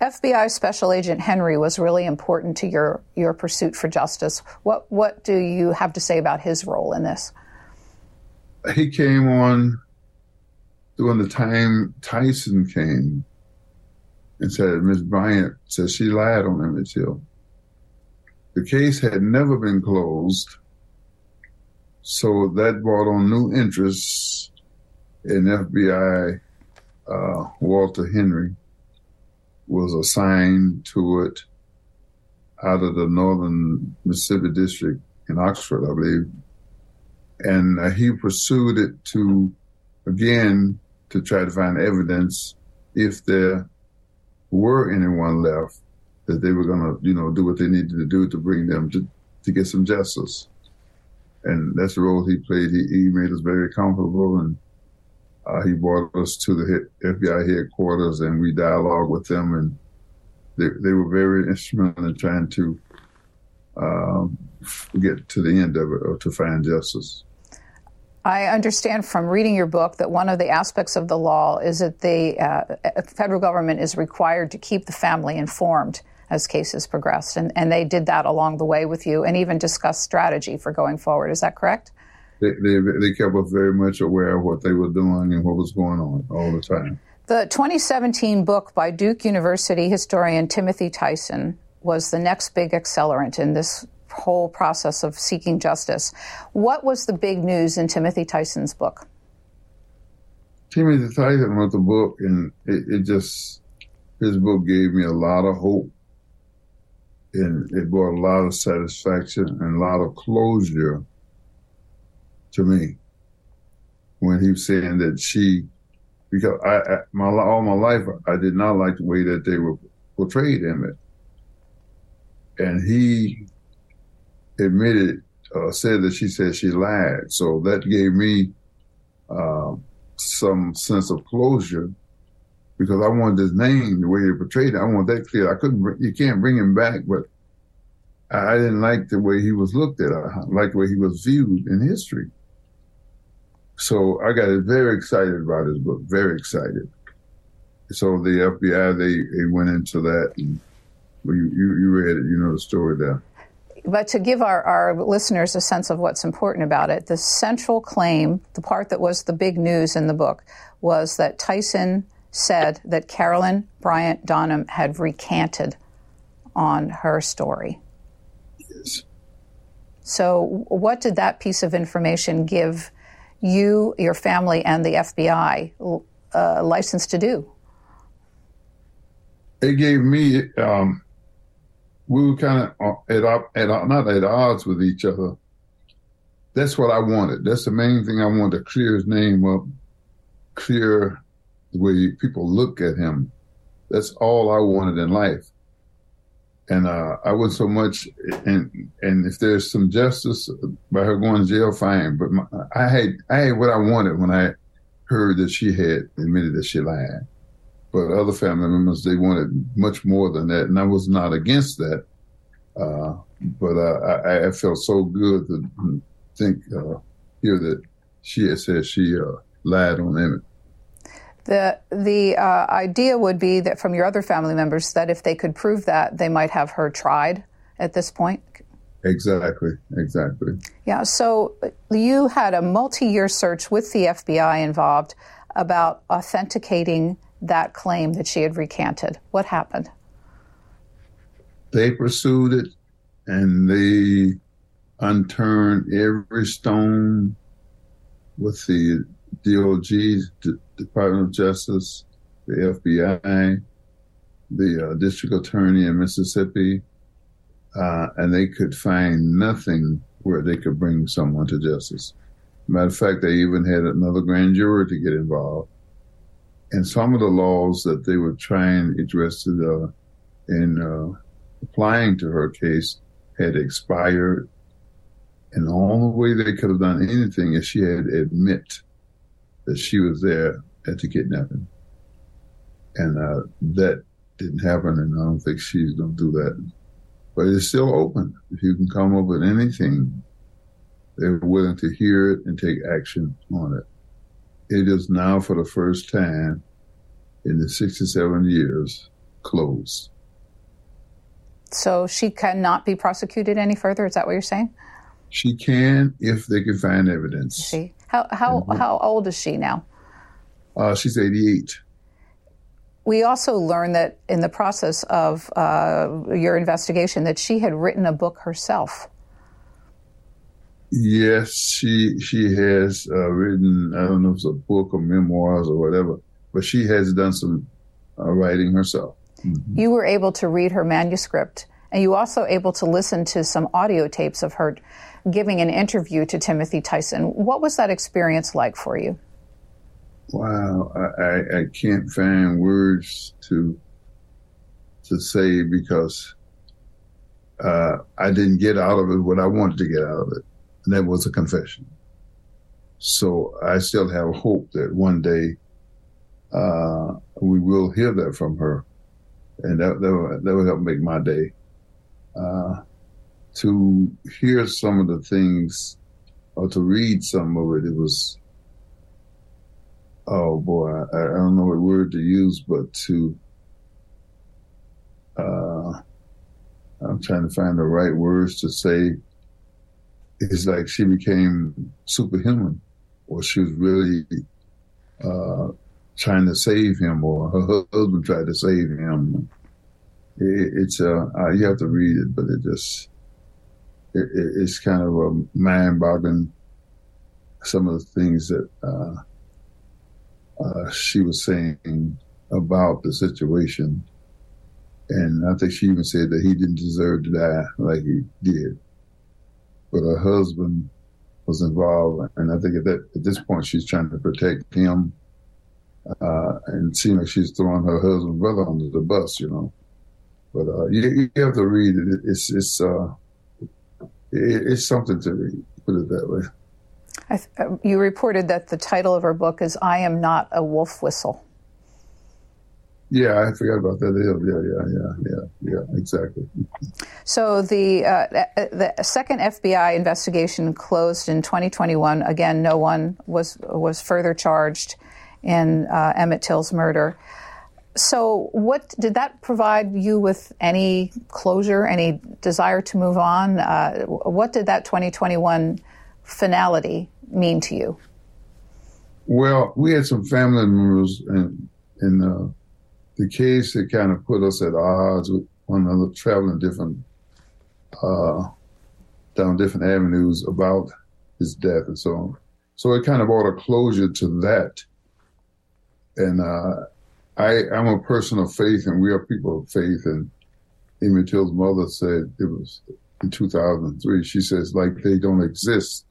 FBI Special Agent Henry was really important to your your pursuit for justice. What what do you have to say about his role in this? He came on during the time Tyson came and said Miss Bryant said she lied on Emmett Till. The case had never been closed, so that brought on new interest in FBI. Uh, Walter Henry was assigned to it out of the Northern Mississippi District in Oxford, I believe. And uh, he pursued it to, again, to try to find evidence if there were anyone left that they were going to, you know, do what they needed to do to bring them to, to get some justice. And that's the role he played. He, he made us very comfortable and uh, he brought us to the FBI headquarters and we dialogued with them and they, they were very instrumental in trying to um, get to the end of it or to find justice. I understand from reading your book that one of the aspects of the law is that the uh, federal government is required to keep the family informed as cases progress. And, and they did that along the way with you and even discussed strategy for going forward. Is that correct? They, they, they kept us very much aware of what they were doing and what was going on all the time. The 2017 book by Duke University historian Timothy Tyson was the next big accelerant in this whole process of seeking justice. What was the big news in Timothy Tyson's book? Timothy Tyson wrote the book, and it, it just, his book gave me a lot of hope. And it brought a lot of satisfaction and a lot of closure to me when he was saying that she, because I, I my all my life I did not like the way that they were portrayed Emmett, and he admitted, uh, said that she said she lied. So that gave me uh, some sense of closure because I wanted his name, the way he portrayed it. I want that clear. I couldn't, you can't bring him back, but I didn't like the way he was looked at. I liked the way he was viewed in history. So I got very excited about his book, very excited. So the FBI, they, they went into that and you, you, you read it, you know the story there. But to give our, our listeners a sense of what's important about it, the central claim, the part that was the big news in the book, was that Tyson said that Carolyn Bryant Donham had recanted on her story. Yes. So, what did that piece of information give you, your family, and the FBI uh, license to do? It gave me um, we were kind of uh, at, at not at odds with each other. That's what I wanted. That's the main thing I wanted to clear his name up, clear the way people look at him. That's all I wanted in life. And uh, I was so much, and and if there's some justice by her going to jail, fine. But my, I had I had what I wanted when I heard that she had admitted that she lied but other family members they wanted much more than that, and I was not against that. Uh, but uh, I, I, felt so good to think uh, hear that she had said she uh, lied on Emmett. The the uh, idea would be that from your other family members that if they could prove that, they might have her tried at this point. Exactly, exactly. Yeah. So you had a multi-year search with the FBI involved about authenticating that claim that she had recanted. What happened? They pursued it and they unturned every stone with the DOJ, the Department of Justice, the FBI, the uh, district attorney in Mississippi, uh, and they could find nothing where they could bring someone to justice. Matter of fact, they even had another grand jury to get involved and some of the laws that they were trying interested uh, in uh, applying to her case had expired. And the only way they could have done anything is she had admit that she was there at the kidnapping. And uh, that didn't happen, and I don't think she's going to do that. But it's still open. If you can come up with anything, they're willing to hear it and take action on it. It is now, for the first time in the 67 years, closed. So she cannot be prosecuted any further. Is that what you're saying? She can if they can find evidence. She how how mm-hmm. how old is she now? Uh, she's 88. We also learned that in the process of uh, your investigation that she had written a book herself. Yes, she she has uh, written. I don't know if it's a book or memoirs or whatever, but she has done some uh, writing herself. Mm-hmm. You were able to read her manuscript, and you also able to listen to some audio tapes of her giving an interview to Timothy Tyson. What was that experience like for you? Wow, I, I can't find words to to say because uh, I didn't get out of it what I wanted to get out of it, and that was a confession. So I still have hope that one day uh, we will hear that from her and that that will, that help make my day. Uh, to hear some of the things or to read some of it, it was oh boy, I, I don't know what word to use, but to uh, I'm trying to find the right words to say. It's like she became superhuman, or she was really uh, trying to save him, or her husband tried to save him. It, it's uh, you have to read it, but it just it, it's kind of a mind-boggling. Some of the things that uh, uh, she was saying about the situation, and I think she even said that he didn't deserve to die like he did, but her husband was involved, and I think at that at this point she's trying to protect him uh, and it seemed like she's throwing her husband brother under the bus, you know. But uh, you, you, have to read it. It's it's uh, it, it's something to read. Put it that way. Th- uh, you reported that the title of her book is "I Am Not a Wolf Whistle." Yeah, I forgot about that. Yeah, yeah, yeah, yeah, yeah, exactly. So the uh, the second FBI investigation closed in 2021. Again, no one was was further charged in uh, Emmett Till's murder. So, what did that provide you with any closure, any desire to move on? Uh, what did that 2021 finality mean to you? Well, we had some family members in, in the case that kind of put us at odds with one another, traveling different uh, down different avenues about his death and so on. So it kind of brought a closure to that and uh, I, I'm a person of faith, and we are people of faith. And Emmett Till's mother said it was in 2003. She says, like they don't exist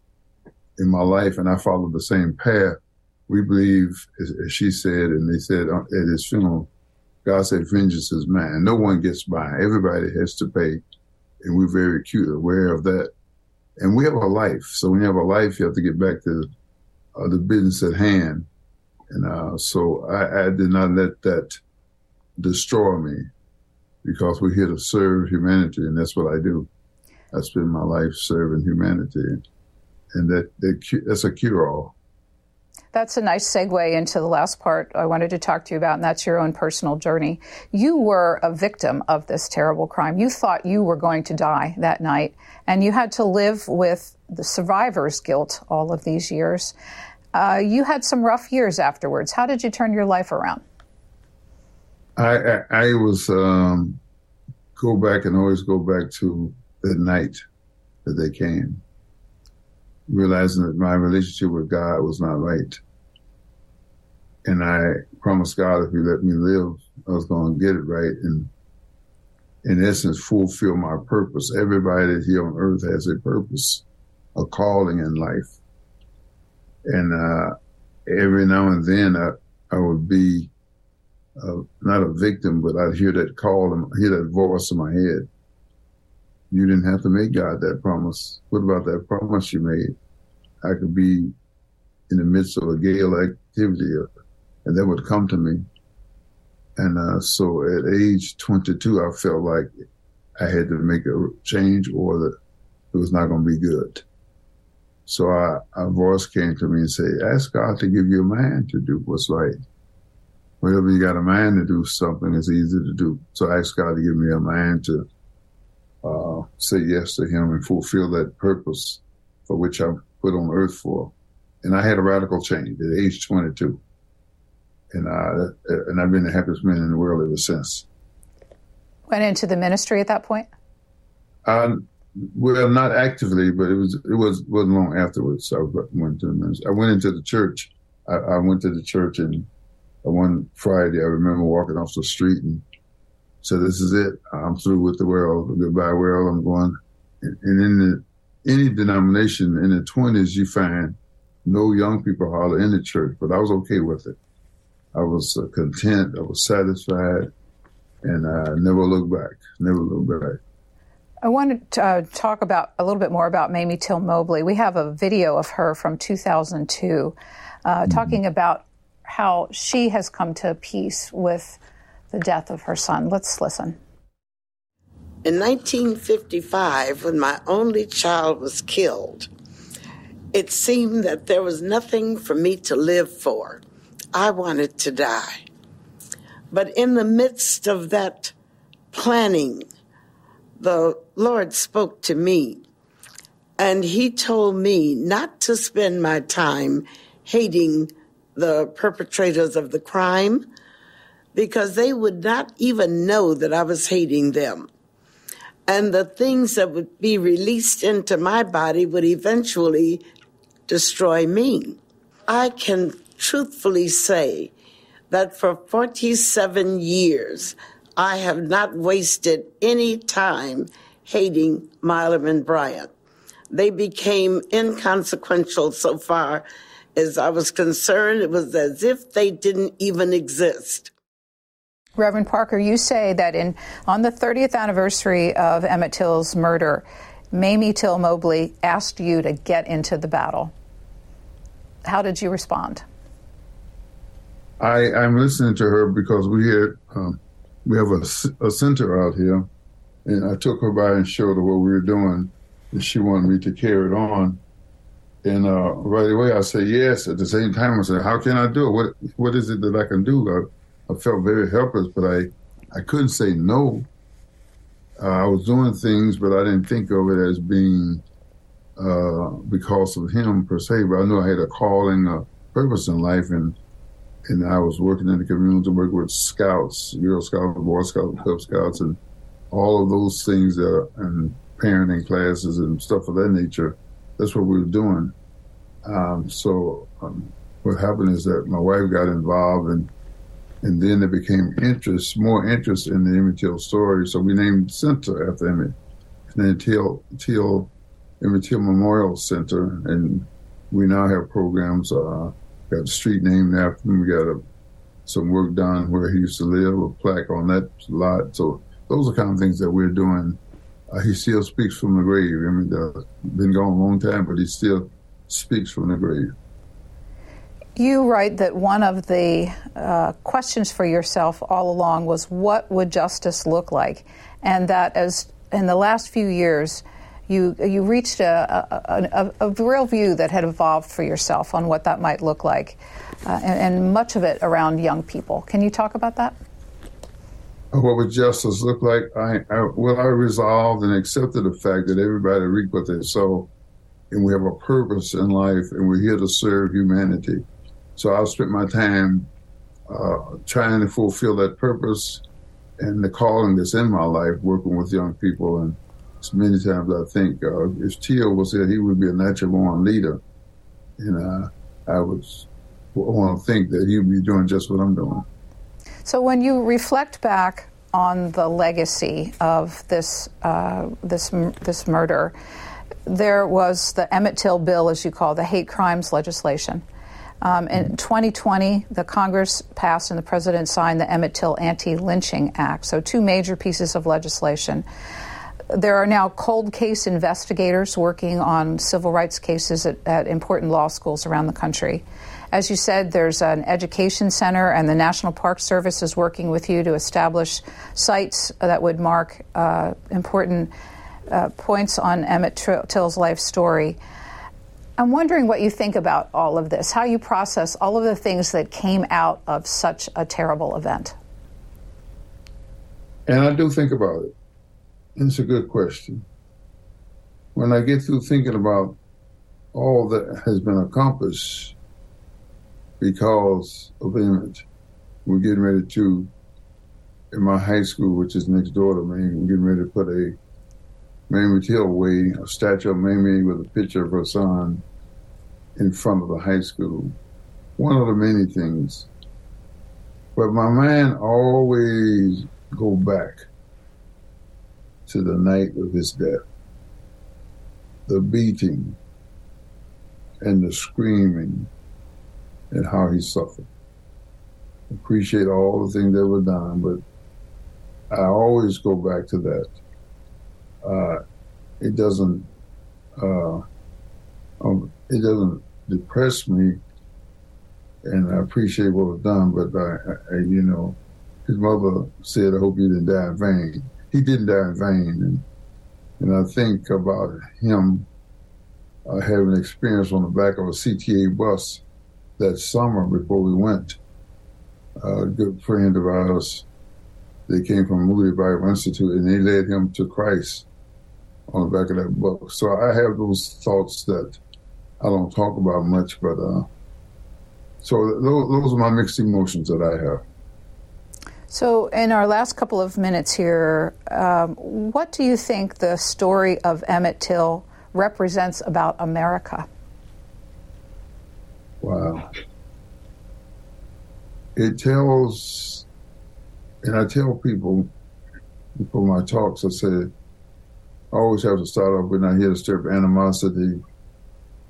in my life, and I follow the same path. We believe, as, as she said, and they said uh, at his funeral, God said, vengeance is mine. No one gets by. Everybody has to pay. And we're very acute aware of that. And we have a life. So when you have a life, you have to get back to uh, the business at hand. And uh, so I, I, did not let that destroy me because we're here to serve humanity, and that's what I do. I spend my life serving humanity, and that, that that's a cure-all. That's a nice segue into the last part I wanted to talk to you about, and that's your own personal journey. You were a victim of this terrible crime. You thought you were going to die that night, and you had to live with the survivor's guilt all of these years. Uh, you had some rough years afterwards. How did you turn your life around? I, I, I was um, go back and always go back to the night that they came, realizing that my relationship with God was not right. And I promised God if He let me live, I was going to get it right and, in essence, fulfill my purpose. Everybody here on earth has a purpose, a calling in life and uh, every now and then I, I would be uh, not a victim, but I'd hear that call and hear that voice in my head. You didn't have to make God that promise. What about that promise you made? I could be in the midst of a gale activity, uh, and that would come to me. And uh, so at age 22, I felt like I had to make a change or that it was not going to be good. So I, a voice came to me and said, ask God to give you a man to do what's right. Whenever you got a man to do something, it's easy to do. So I asked God to give me a man to uh, say yes to him and fulfill that purpose for which I'm put on earth for. And I had a radical change at age 22. And, uh, and I've been the happiest man in the world ever since. Went into the ministry at that point? Uh, well, not actively, but it was it was wasn't long afterwards. I went to the ministry. I went into the church. I, I went to the church and one Friday I remember walking off the street and said, "This is it. I'm through with the world. Goodbye, world. I'm going." And, in the, any denomination in the 20s, you find no young people hardly in the church, but I was okay with it. I was uh, content. I was satisfied, and I never looked back. Never looked back. I wanted to uh, talk about a little bit more about Mamie Till Mobley. We have a video of her from 2002 uh, mm-hmm. talking about how she has come to peace with the death of her son. Let's listen. In 1955, when my only child was killed, it seemed that there was nothing for me to live for. I wanted to die. But in the midst of that planning, the Lord spoke to me and He told me not to spend my time hating the perpetrators of the crime because they would not even know that I was hating them. And the things that would be released into my body would eventually destroy me. I can truthfully say that for 47 years, I have not wasted any time hating Milam and Bryant. They became inconsequential so far as I was concerned. It was as if they didn't even exist. Reverend Parker, you say that in on the 30th anniversary of Emmett Till's murder, Mamie Till Mobley asked you to get into the battle. How did you respond? I, I'm listening to her because we had um, we have a, a center out here, and I took her by and showed her what we were doing, and she wanted me to carry it on. And uh, right away, I said yes. At the same time, I said, "How can I do it? What What is it that I can do?" I, I felt very helpless, but I I couldn't say no. Uh, I was doing things, but I didn't think of it as being uh, because of him per se. But I knew I had a calling, a purpose in life, and and I was working in the community, working with scouts, Girl Scouts, Boy Scouts, Cub Scouts, and all of those things that and parenting classes and stuff of that nature. That's what we were doing. Um, so um, what happened is that my wife got involved and and then there became interest, more interest in the Emmett Till story. So we named center after Emmett. And then Till, Till, Emmett Till Memorial Center. And we now have programs, uh, got a street named after him. We got a, some work done where he used to live, a plaque on that lot. So those are kind of things that we're doing. Uh, he still speaks from the grave. I mean, uh, been gone a long time, but he still speaks from the grave. You write that one of the uh, questions for yourself all along was what would justice look like, and that as in the last few years, you you reached a, a, a, a real view that had evolved for yourself on what that might look like, uh, and, and, much of it around young people. Can you talk about that? What would justice look like? I, I well, I resolved and accepted the fact that everybody reap what they sow, and we have a purpose in life, and we're here to serve humanity. So I've spent my time uh, trying to fulfill that purpose and the calling that's in my life, working with young people. And many times I think uh, if Till was here, he would be a natural born leader. And uh, I would want to think that he would be doing just what I'm doing. So when you reflect back on the legacy of this uh, this this murder, there was the Emmett Till bill, as you call the hate crimes legislation. Um, in 2020, the Congress passed and the president signed the Emmett Till Anti Lynching Act. So, two major pieces of legislation. There are now cold case investigators working on civil rights cases at, at, important law schools around the country. As you said, there's an education center, and the National Park Service is working with you to establish sites that would mark uh, important uh, points on Emmett Till's life story. I'm wondering what you think about all of this, how you process all of the things that came out of such a terrible event. And I do think about it. It's a good question. When I get through thinking about all that has been accomplished because of Emmett, we're getting ready to, in my high school, which is next door to me, we're getting ready to put a Mamie Till Way, a statue of Mamie with a picture of her son in front of the high school. One of the many things. But my mind always go back to the night of his death. The beating and the screaming and how he suffered. Appreciate all the things that were done, but I always go back to that. Uh, it doesn't uh, um, it doesn't depress me, and I appreciate what was done. But I, I, you know, his mother said, "I hope you didn't die in vain." He didn't die in vain, and and I think about him uh, having an experience on the back of a CTA bus that summer before we went. a good friend of ours, they came from Moody Bible Institute, and they led him to Christ on the back of that book. So I have those thoughts that I don't talk about much, but uh, so those, those are my mixed emotions that I have. So, in our last couple of minutes here, um, what do you think the story of Emmett Till represents about America? Wow. It tells, and I tell people before my talks, I said, I always have to start off with not here to stir of animosity,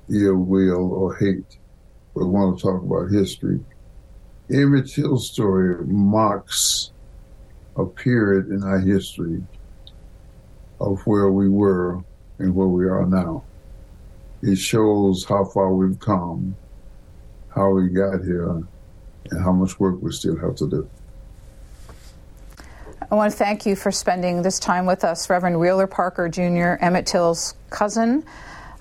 ill will, or hate, but want to talk about history. Emmett Till's story marks a period in our history of where we were and where we are now. It shows how far we've come, how we got here, and how much work we still have to do. I want to thank you for spending this time with us, Reverend Wheeler Parker Jr., Emmett Till's cousin,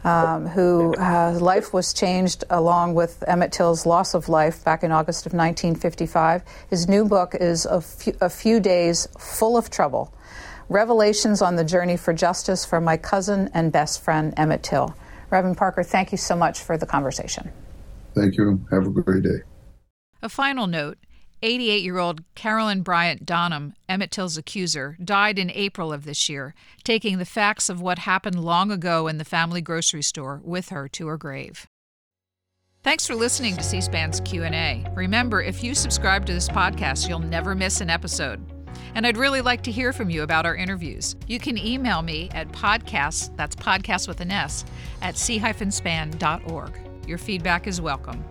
um, who uh, life was changed along with Emmett Till's loss of life back in August of 1955. His new book is a few, a few days full of trouble. Revelations on the journey for justice for my cousin and best friend, Emmett Till. Reverend Parker, thank you so much for the conversation. Thank you. Have a great day. A final note 88 year old Carolyn Bryant Donham, Emmett Till's accuser, died in April of this year, taking the facts of what happened long ago in the family grocery store with her to her grave. Thanks for listening to C-SPAN's Q&A. Remember, if you subscribe to this podcast, you'll never miss an episode. And I'd really like to hear from you about our interviews. You can email me at podcast, that's podcast with an S, at c-span.org. Your feedback is welcome.